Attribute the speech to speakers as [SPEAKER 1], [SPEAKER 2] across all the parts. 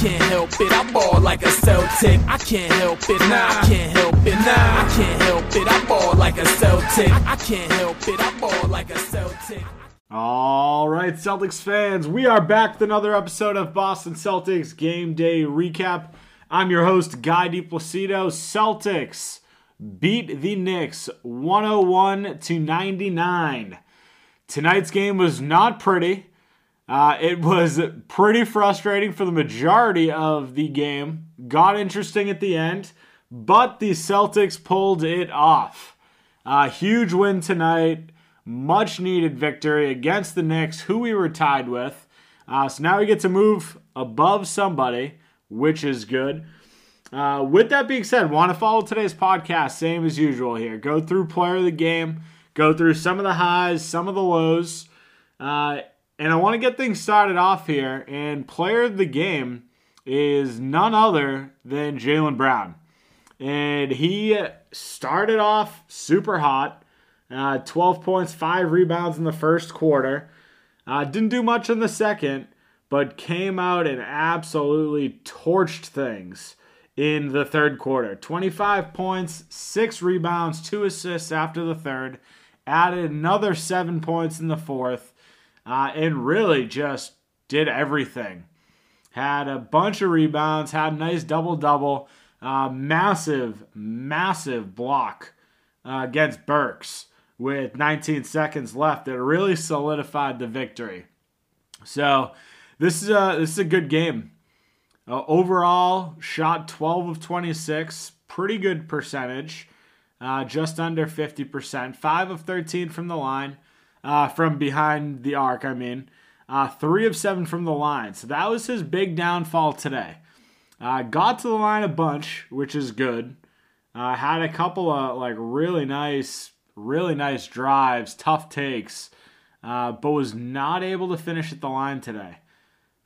[SPEAKER 1] can't help it. I ball like a Celtic. I can't help it. Nah, I can't help it. Nah, I can't help it. I ball like a Celtic. I can't help it. I ball like a Celtic.
[SPEAKER 2] All right, Celtics fans, we are back with another episode of Boston Celtics Game Day Recap. I'm your host, Guy DiPlacido. Celtics beat the Knicks 101 to 99. Tonight's game was not pretty. Uh, it was pretty frustrating for the majority of the game. Got interesting at the end, but the Celtics pulled it off. Uh, huge win tonight. Much needed victory against the Knicks, who we were tied with. Uh, so now we get to move above somebody, which is good. Uh, with that being said, want to follow today's podcast, same as usual here. Go through player of the game, go through some of the highs, some of the lows. Uh, and I want to get things started off here. And player of the game is none other than Jaylen Brown. And he started off super hot uh, 12 points, 5 rebounds in the first quarter. Uh, didn't do much in the second, but came out and absolutely torched things in the third quarter. 25 points, 6 rebounds, 2 assists after the third. Added another 7 points in the fourth. Uh, and really just did everything. Had a bunch of rebounds, had a nice double double. Uh, massive, massive block uh, against Burks with 19 seconds left that really solidified the victory. So this is a this is a good game. Uh, overall, shot 12 of 26, pretty good percentage, uh, just under 50%. 5 of 13 from the line, uh, from behind the arc, I mean. Uh, 3 of 7 from the line. So that was his big downfall today. Uh, got to the line a bunch, which is good. Uh, had a couple of like really nice, really nice drives, tough takes, but was not able to finish at the line today.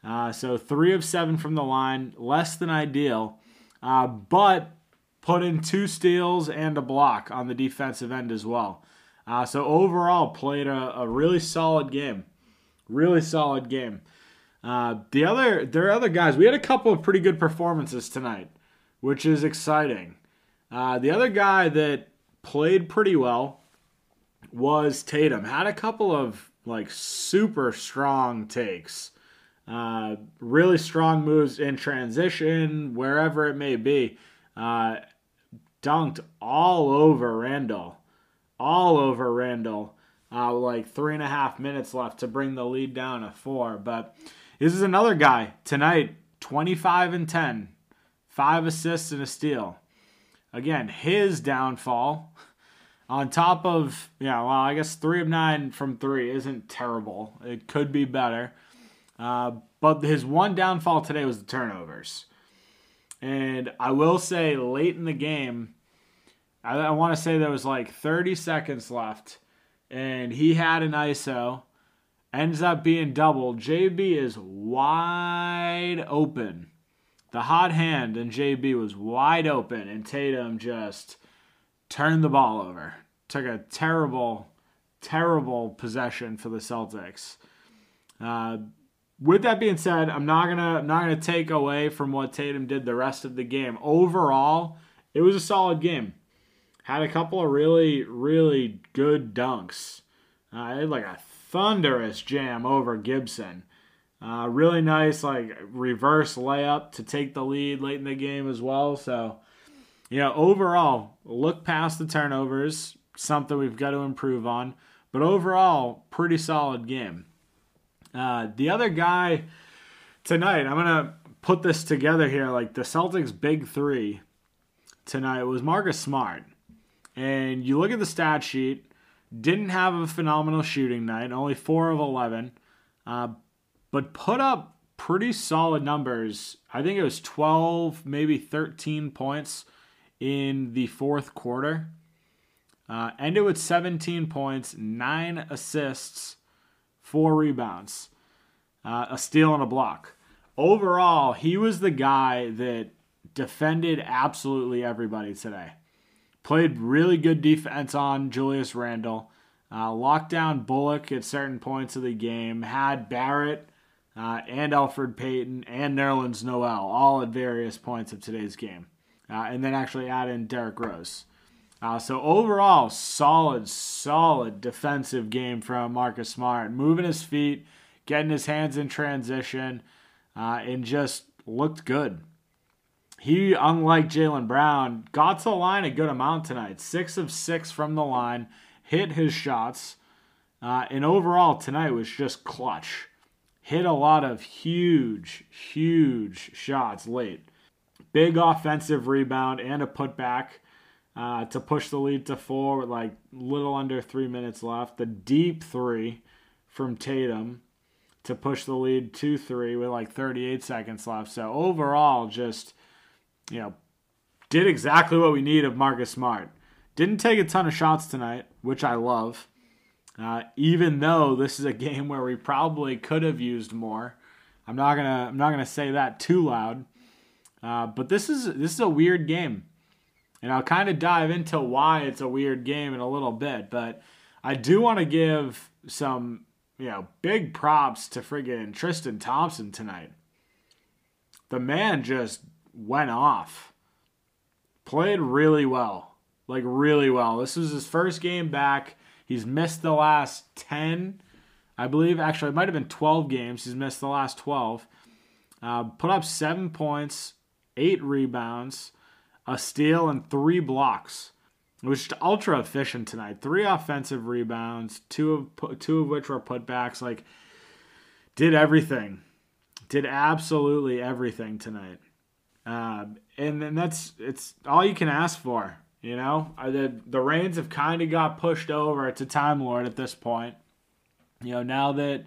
[SPEAKER 2] Uh, so three of seven from the line, less than ideal, uh, but put in two steals and a block on the defensive end as well. Uh, so overall, played a, a, really solid game, really solid game. Uh, the other, there are other guys. We had a couple of pretty good performances tonight, which is exciting. Uh, the other guy that played pretty well was Tatum. Had a couple of like super strong takes. Uh, really strong moves in transition, wherever it may be. Uh, dunked all over Randle. All over Randle. Uh, like three and a half minutes left to bring the lead down to four. But this is another guy tonight 25 and 10, five assists and a steal. Again, his downfall on top of, yeah, well, I guess three of nine from three isn't terrible. It could be better. Uh, but his one downfall today was the turnovers. And I will say, late in the game, I, I want to say there was like 30 seconds left, and he had an ISO, ends up being doubled. JB is wide open. The hot hand and JB was wide open, and Tatum just turned the ball over. Took a terrible, terrible possession for the Celtics. Uh, with that being said, I'm not gonna I'm not gonna take away from what Tatum did the rest of the game. Overall, it was a solid game. Had a couple of really really good dunks. Uh, had like a thunderous jam over Gibson. Uh, really nice like reverse layup to take the lead late in the game as well. So, you know, overall, look past the turnovers, something we've got to improve on. But overall, pretty solid game. Uh, the other guy tonight, I'm gonna put this together here. Like the Celtics' big three tonight was Marcus Smart, and you look at the stat sheet. Didn't have a phenomenal shooting night, only four of eleven, uh, but put up pretty solid numbers. I think it was 12, maybe 13 points in the fourth quarter. Uh, ended with 17 points, nine assists, four rebounds, uh, a steal and a block. Overall, he was the guy that defended absolutely everybody today. Played really good defense on Julius Randle. Uh, locked down Bullock at certain points of the game. Had Barrett uh, and Elfrid Payton and Nerlens Noel, all at various points of today's game. Uh, and then actually add in Derrick Rose. Uh, so overall, solid, solid defensive game from Marcus Smart, moving his feet, getting his hands in transition, uh, and just looked good. He, unlike Jaylen Brown, got to the line a good amount tonight. Six of six from the line, hit his shots, uh, and overall tonight was just clutch. Hit a lot of huge, huge shots late. Big offensive rebound and a putback uh, to push the lead to four with like little under three minutes left. The deep three from Tatum to push the lead 2 3 with like 38 seconds left. So overall, just, you know, did exactly what we need of Marcus Smart. Didn't take a ton of shots tonight, which I love. Uh, even though this is a game where we probably could have used more, I'm not gonna I'm not gonna say that too loud. Uh, but this is this is a weird game, and I'll kind of dive into why it's a weird game in a little bit. But I do want to give some you know, big props to friggin' Tristan Thompson tonight. The man just went off. Played really well. Like, really well. This was his first game back. He's missed the last 10, I believe. Actually, it might have been 12 games. He's missed the last 12. Uh, put up seven points, eight rebounds, a steal, and three blocks was ultra efficient tonight. Three offensive rebounds, two of two of which were putbacks. Like, did everything, did absolutely everything tonight. Uh, and then that's it's all you can ask for. You know, the the reins have kind of got pushed over to Time Lord at this point. You know, now that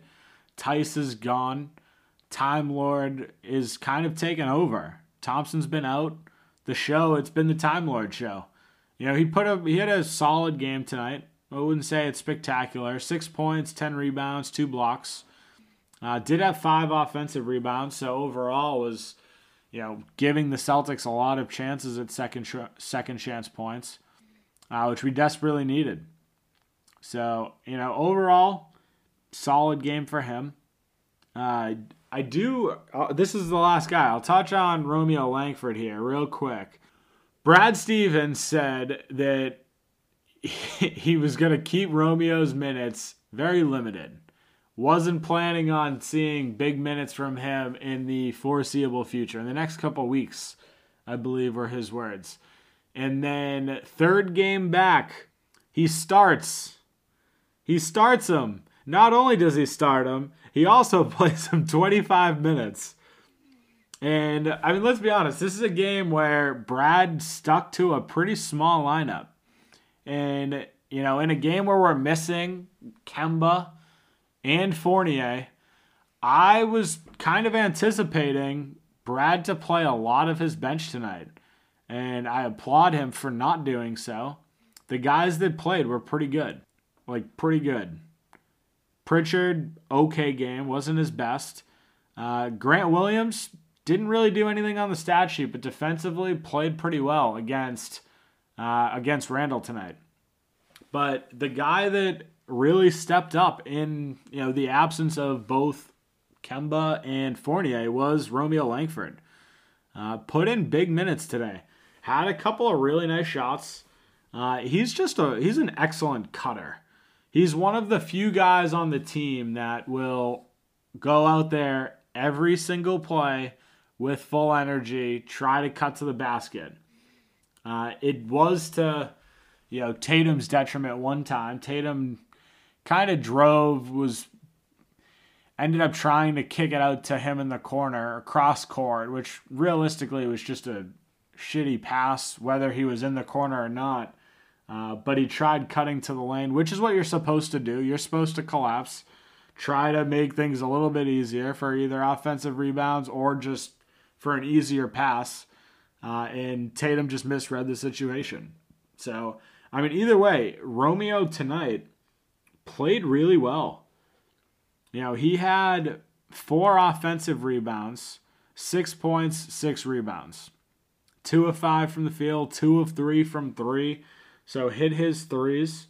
[SPEAKER 2] Theis is gone, Time Lord is kind of taken over. Thompson's been out. The show, it's been the Time Lord show. You know, he put up he had a solid game tonight. I wouldn't say it's spectacular. Six points, ten rebounds, two blocks. Uh, did have five offensive rebounds, so overall was, you know, giving the Celtics a lot of chances at second second chance points, uh, which we desperately needed. So you know, overall, solid game for him. Uh, I do. Uh, this is the last guy. I'll touch on Romeo Langford here real quick. Brad Stevens said that he was going to keep Romeo's minutes very limited. Wasn't planning on seeing big minutes from him in the foreseeable future. In the next couple weeks, I believe were his words. And then third game back, he starts. He starts him. Not only does he start him, he also plays him 25 minutes. And I mean, let's be honest, this is a game where Brad stuck to a pretty small lineup. And, you know, in a game where we're missing Kemba and Fournier, I was kind of anticipating Brad to play a lot of his bench tonight. And I applaud him for not doing so. The guys that played were pretty good. Like, pretty good. Pritchard, okay game, wasn't his best. Uh, Grant Williams, didn't really do anything on the stat sheet, but defensively played pretty well against uh, against Randle tonight. But the guy that really stepped up in you know the absence of both Kemba and Fournier was Romeo Langford. Uh, put in big minutes today. Had a couple of really nice shots. Uh, he's just a he's an excellent cutter. He's one of the few guys on the team that will go out there every single play with full energy, try to cut to the basket. Uh, it was to, you know, Tatum's detriment one time. Tatum kind of drove, was ended up trying to kick it out to him in the corner across court, which realistically was just a shitty pass, whether he was in the corner or not. Uh, but he tried cutting to the lane, which is what you're supposed to do. You're supposed to collapse, try to make things a little bit easier for either offensive rebounds or just for an easier pass, uh, and Tatum just misread the situation. So, I mean, either way, Romeo tonight played really well. You know, he had four offensive rebounds, six points, six rebounds, two of five from the field, two of three from three. So, hit his threes.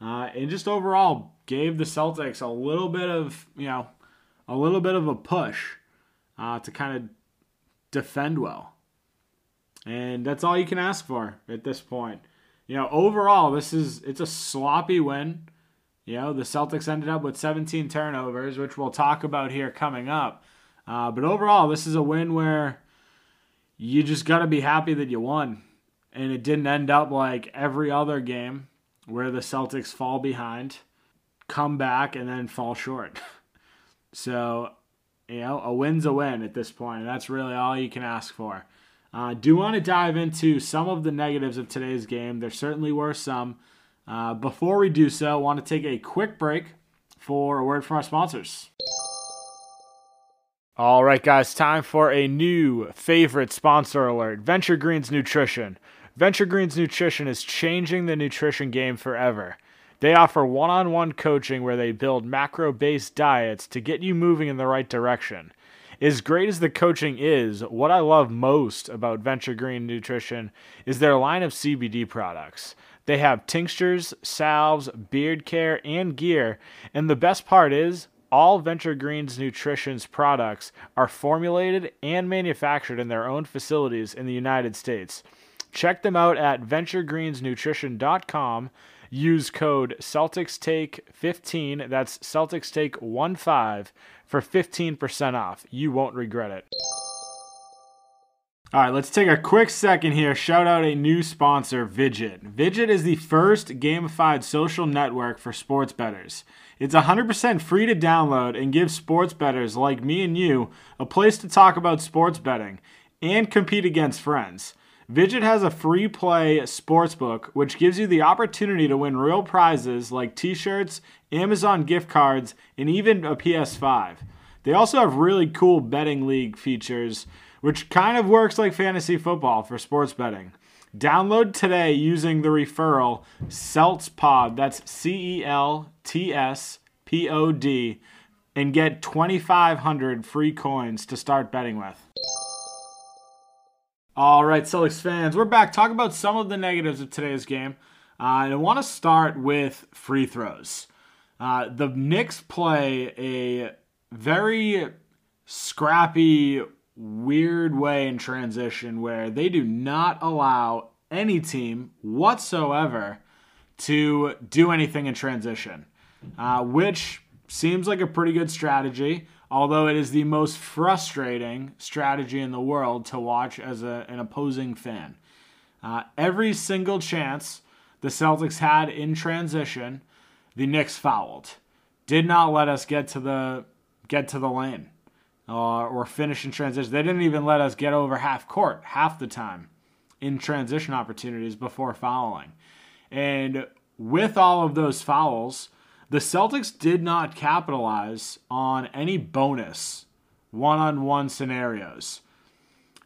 [SPEAKER 2] Uh, and just overall gave the Celtics a little bit of, you know, a little bit of a push uh, to kind of defend well. And that's all you can ask for at this point. You know, overall, this is it's a sloppy win. You know, the Celtics ended up with 17 turnovers, which we'll talk about here coming up. Uh, but overall, this is a win where you just got to be happy that you won. And it didn't end up like every other game where the Celtics fall behind, come back, and then fall short. so, you know, a win's a win at this point. And that's really all you can ask for. I uh, do want to dive into some of the negatives of today's game. There certainly were some. Uh, before we do so, I want to take a quick break for a word from our sponsors. All right, guys, time for a new favorite sponsor alert Venture Greens Nutrition. Venture Greens Nutrition is changing the nutrition game forever. They offer one on one coaching where they build macro based diets to get you moving in the right direction. As great as the coaching is, what I love most about Venture Green Nutrition is their line of CBD products. They have tinctures, salves, beard care, and gear. And the best part is, all Venture Greens Nutrition's products are formulated and manufactured in their own facilities in the United States. Check them out at venturegreensnutrition.com. Use code CelticsTake15, that's CelticsTake15 for 15% off. You won't regret it. All right, let's take a quick second here. Shout out a new sponsor, Vidget. Vidget is the first gamified social network for sports bettors. It's 100% free to download and gives sports bettors like me and you a place to talk about sports betting and compete against friends. Vidget has a free play sportsbook, which gives you the opportunity to win real prizes like t shirts, Amazon gift cards, and even a PS5. They also have really cool betting league features, which kind of works like fantasy football for sports betting. Download today using the referral CELTSPOD, that's C E L T S P O D, and get 2,500 free coins to start betting with. All right, Celtics fans, we're back. Talk about some of the negatives of today's game. Uh, I want to start with free throws. Uh, the Knicks play a very scrappy, weird way in transition where they do not allow any team whatsoever to do anything in transition, uh, which seems like a pretty good strategy although it is the most frustrating strategy in the world to watch as a, an opposing fan. Uh, every single chance the Celtics had in transition, the Knicks fouled. Did not let us get to the get to the lane uh, or finish in transition. They didn't even let us get over half court half the time in transition opportunities before fouling. And with all of those fouls, the Celtics did not capitalize on any bonus one on one scenarios.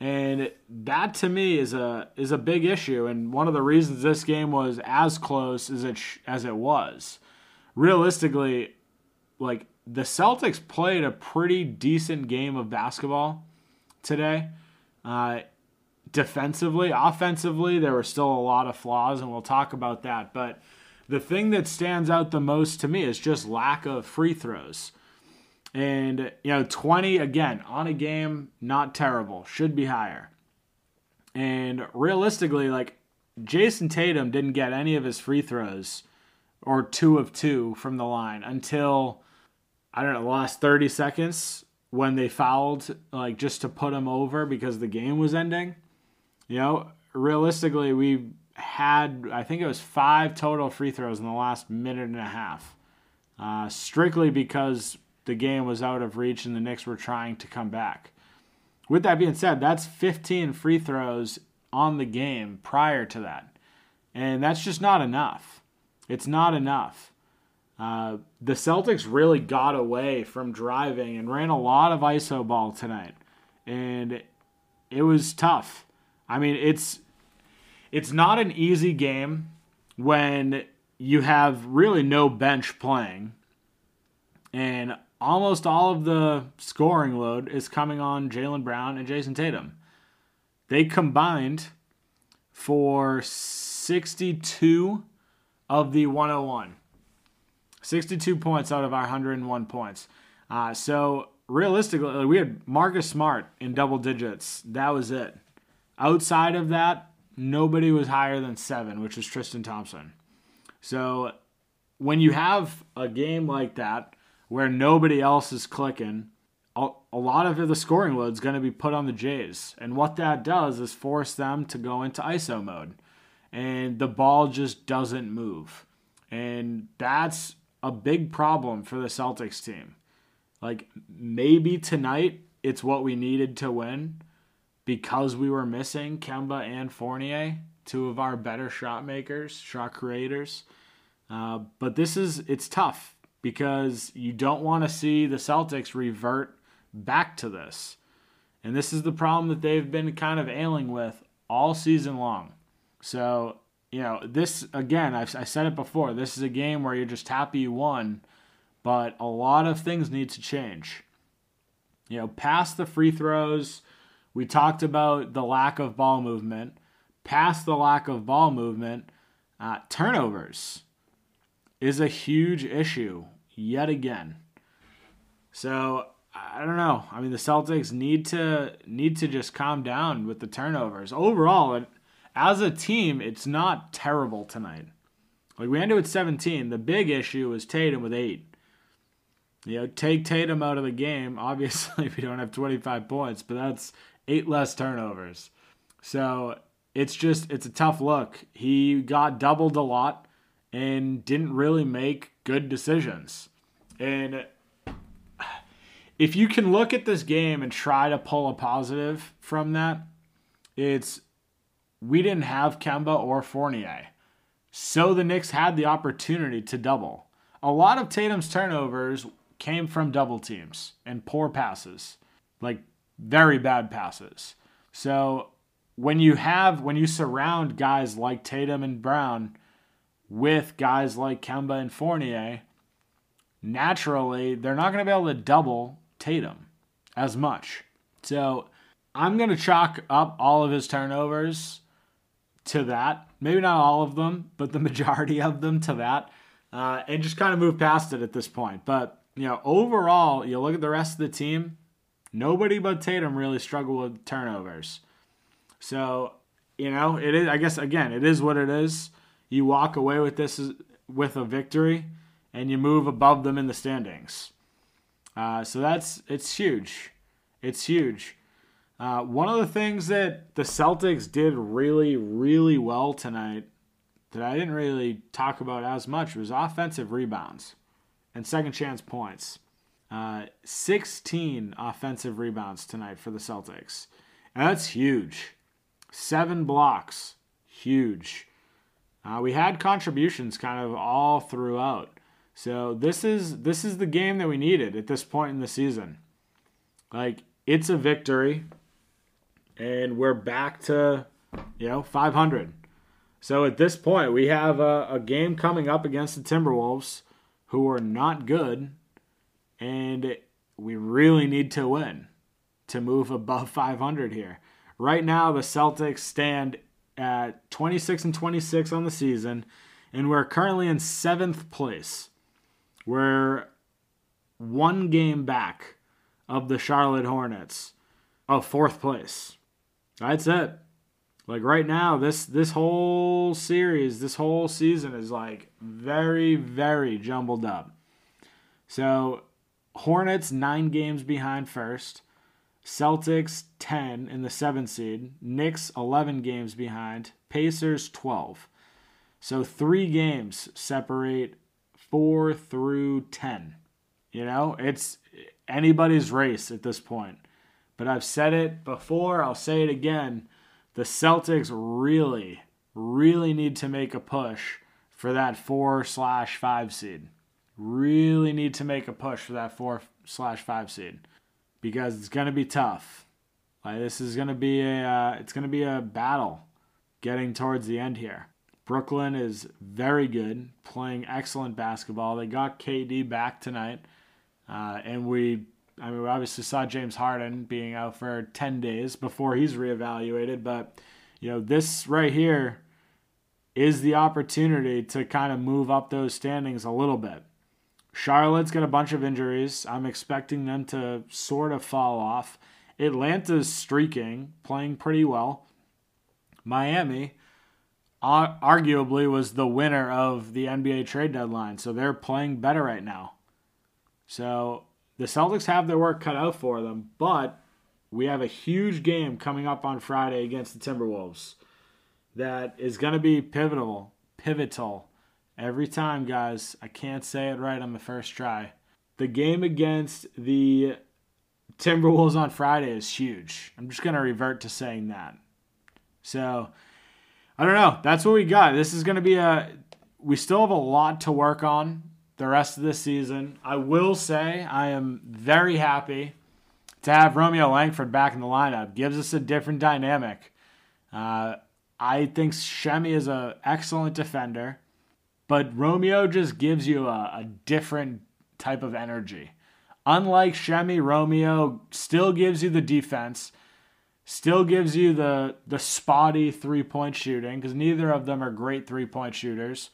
[SPEAKER 2] And that to me is a is a big issue and one of the reasons this game was as close as it as it was. Realistically, like the Celtics played a pretty decent game of basketball today. Uh, defensively, offensively, there were still a lot of flaws, and we'll talk about that. But the thing that stands out the most to me is just lack of free throws. And, you know, 20 again on a game, not terrible, should be higher. And realistically, like Jayson Tatum didn't get any of his free throws or two of two from the line until, I don't know, last 30 seconds when they fouled, like just to put them over because the game was ending. You know, realistically, we had, I think it was five total free throws in the last minute and a half, uh, strictly because the game was out of reach and the Knicks were trying to come back. With that being said, that's 15 free throws on the game prior to that. And that's just not enough. It's not enough. Uh, the Celtics really got away from driving and ran a lot of ISO ball tonight. And it was tough. I mean, it's it's not an easy game when you have really no bench playing. And almost all of the scoring load is coming on Jaylen Brown and Jayson Tatum. They combined for 62 of the 101. 62 points out of our 101 points. Uh, so realistically, we had Marcus Smart in double digits. That was it. Outside of that, nobody was higher than seven, which was Tristan Thompson. So when you have a game like that where nobody else is clicking, a, a lot of the scoring load is going to be put on the Jays. And what that does is force them to go into ISO mode. And the ball just doesn't move. And that's a big problem for the Celtics team. Like maybe tonight it's what we needed to win because we were missing Kemba and Fournier, two of our better shot makers, shot creators. Uh, but this is it's tough because you don't want to see the Celtics revert back to this. And this is the problem that they've been kind of ailing with all season long. So, you know, this, again, I've, I said it before, this is a game where you're just happy you won, but a lot of things need to change. You know, past the free throws, we talked about the lack of ball movement. Past the lack of ball movement, uh, turnovers is a huge issue yet again. So I don't know. I mean, the Celtics need to need to just calm down with the turnovers. Overall, as a team, it's not terrible tonight. Like we ended with 17. The big issue was Tatum with eight. You know, take Tatum out of the game. Obviously, we don't have 25 points, but that's eight less turnovers. So it's just it's a tough look. He got doubled a lot and didn't really make good decisions. And if you can look at this game and try to pull a positive from that, it's we didn't have Kemba or Fournier. So the Knicks had the opportunity to double. A lot of Tatum's turnovers came from double teams and poor passes, like very bad passes. So when you have when you surround guys like Tatum and Brown with guys like Kemba and Fournier, naturally they're not going to be able to double Tatum as much. So I'm going to chalk up all of his turnovers to that. Maybe not all of them, but the majority of them to that. Uh, and just kind of move past it at this point. But, you know, overall, you look at the rest of the team, nobody but Tatum really struggled with turnovers. So, you know, it is, I guess, again, it is what it is you walk away with this with a victory and you move above them in the standings. Uh, so that's it's huge. It's huge. Uh, one of the things that the Celtics did really, really well tonight that I didn't really talk about as much was offensive rebounds and second chance points. Uh, 16 offensive rebounds tonight for the Celtics. And that's huge. Seven blocks. Huge. Uh, we had contributions kind of all throughout. So this is this is the game that we needed at this point in the season. Like it's a victory, and we're back to you know 500. So at this point, we have a, a game coming up against the Timberwolves, who are not good, and we really need to win to move above 500 here. Right now, the Celtics stand at 26 and 26 on the season, and we're currently in seventh place. We're one game back of the Charlotte Hornets of fourth place. That's it. Like right now, this this whole series, this whole season is like very, very jumbled up. So Hornets nine games behind first. Celtics 10 in the 7th seed, Knicks 11 games behind, Pacers 12. So 3 games separate 4 through 10. You know, it's anybody's race at this point. But I've said it before, I'll say it again. The Celtics really, really need to make a push for that 4 slash 5 seed. Really need to make a push for that 4 slash 5 seed because it's going to be tough. Like this is going to be a uh, it's going to be a battle getting towards the end here. Brooklyn is very good, playing excellent basketball. They got KD back tonight, uh, and we I mean we obviously saw James Harden being out for ten days before he's reevaluated. But you know this right here is the opportunity to kind of move up those standings a little bit. Charlotte's got a bunch of injuries. I'm expecting them to sort of fall off. Atlanta's streaking, playing pretty well. Miami arguably was the winner of the NBA trade deadline, so they're playing better right now. So the Celtics have their work cut out for them, but we have a huge game coming up on Friday against the Timberwolves that is going to be pivotal, pivotal every time, guys. I can't say it right on the first try. The game against the Timberwolves on Friday is huge. I'm just going to revert to saying that. So, I don't know. That's what we got. This is going to be a. We still have a lot to work on the rest of this season. I will say I am very happy to have Romeo Langford back in the lineup. Gives us a different dynamic. Uh, I think Semi is an excellent defender, but Romeo just gives you a, a different type of energy. Unlike Semi, Romeo still gives you the defense, still gives you the the spotty three point shooting because neither of them are great three point shooters.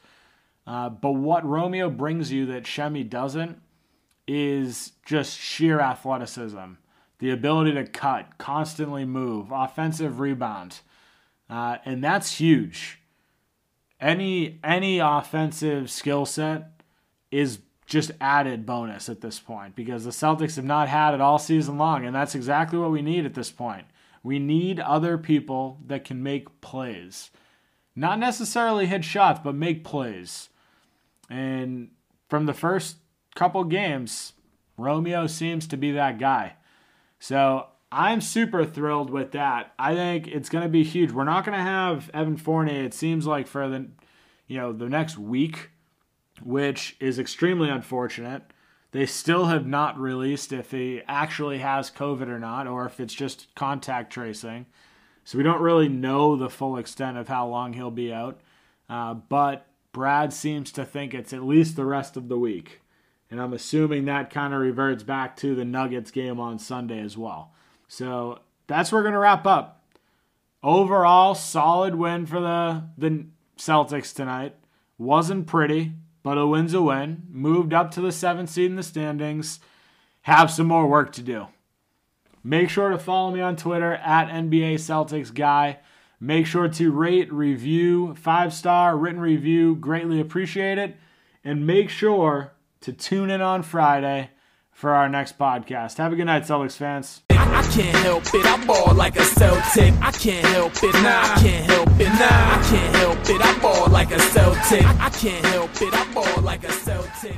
[SPEAKER 2] Uh, but what Romeo brings you that Semi doesn't is just sheer athleticism, the ability to cut, constantly move, offensive rebound, uh, and that's huge. Any any offensive skill set is just added bonus at this point because the Celtics have not had it all season long, and that's exactly what we need at this point. We need other people that can make plays. Not necessarily hit shots, but make plays. And from the first couple games, Romeo seems to be that guy. So I'm super thrilled with that. I think it's going to be huge. We're not going to have Evan Fournier, it seems like, for the, you know, the next week which is extremely unfortunate. They still have not released if he actually has COVID or not, or if it's just contact tracing. So we don't really know the full extent of how long he'll be out. Uh, but Brad seems to think it's at least the rest of the week. And I'm assuming that kind of reverts back to the Nuggets game on Sunday as well. So that's where we're going to wrap up. Overall, solid win for the, the Celtics tonight. Wasn't pretty, but a win's a win. Moved up to the seventh seed in the standings. Have some more work to do. Make sure to follow me on Twitter at NBA Celtics Guy. Make sure to rate, review, five star written review. Greatly appreciate it. And make sure to tune in on Friday for our next podcast. Have a good night, Celtics fans.
[SPEAKER 1] I can't help it, I ball like a Celtic. I can't help it, nah, I can't help it, nah, I can't help it, I ball like a Celtic. I can't help it, I ball like a Celtic.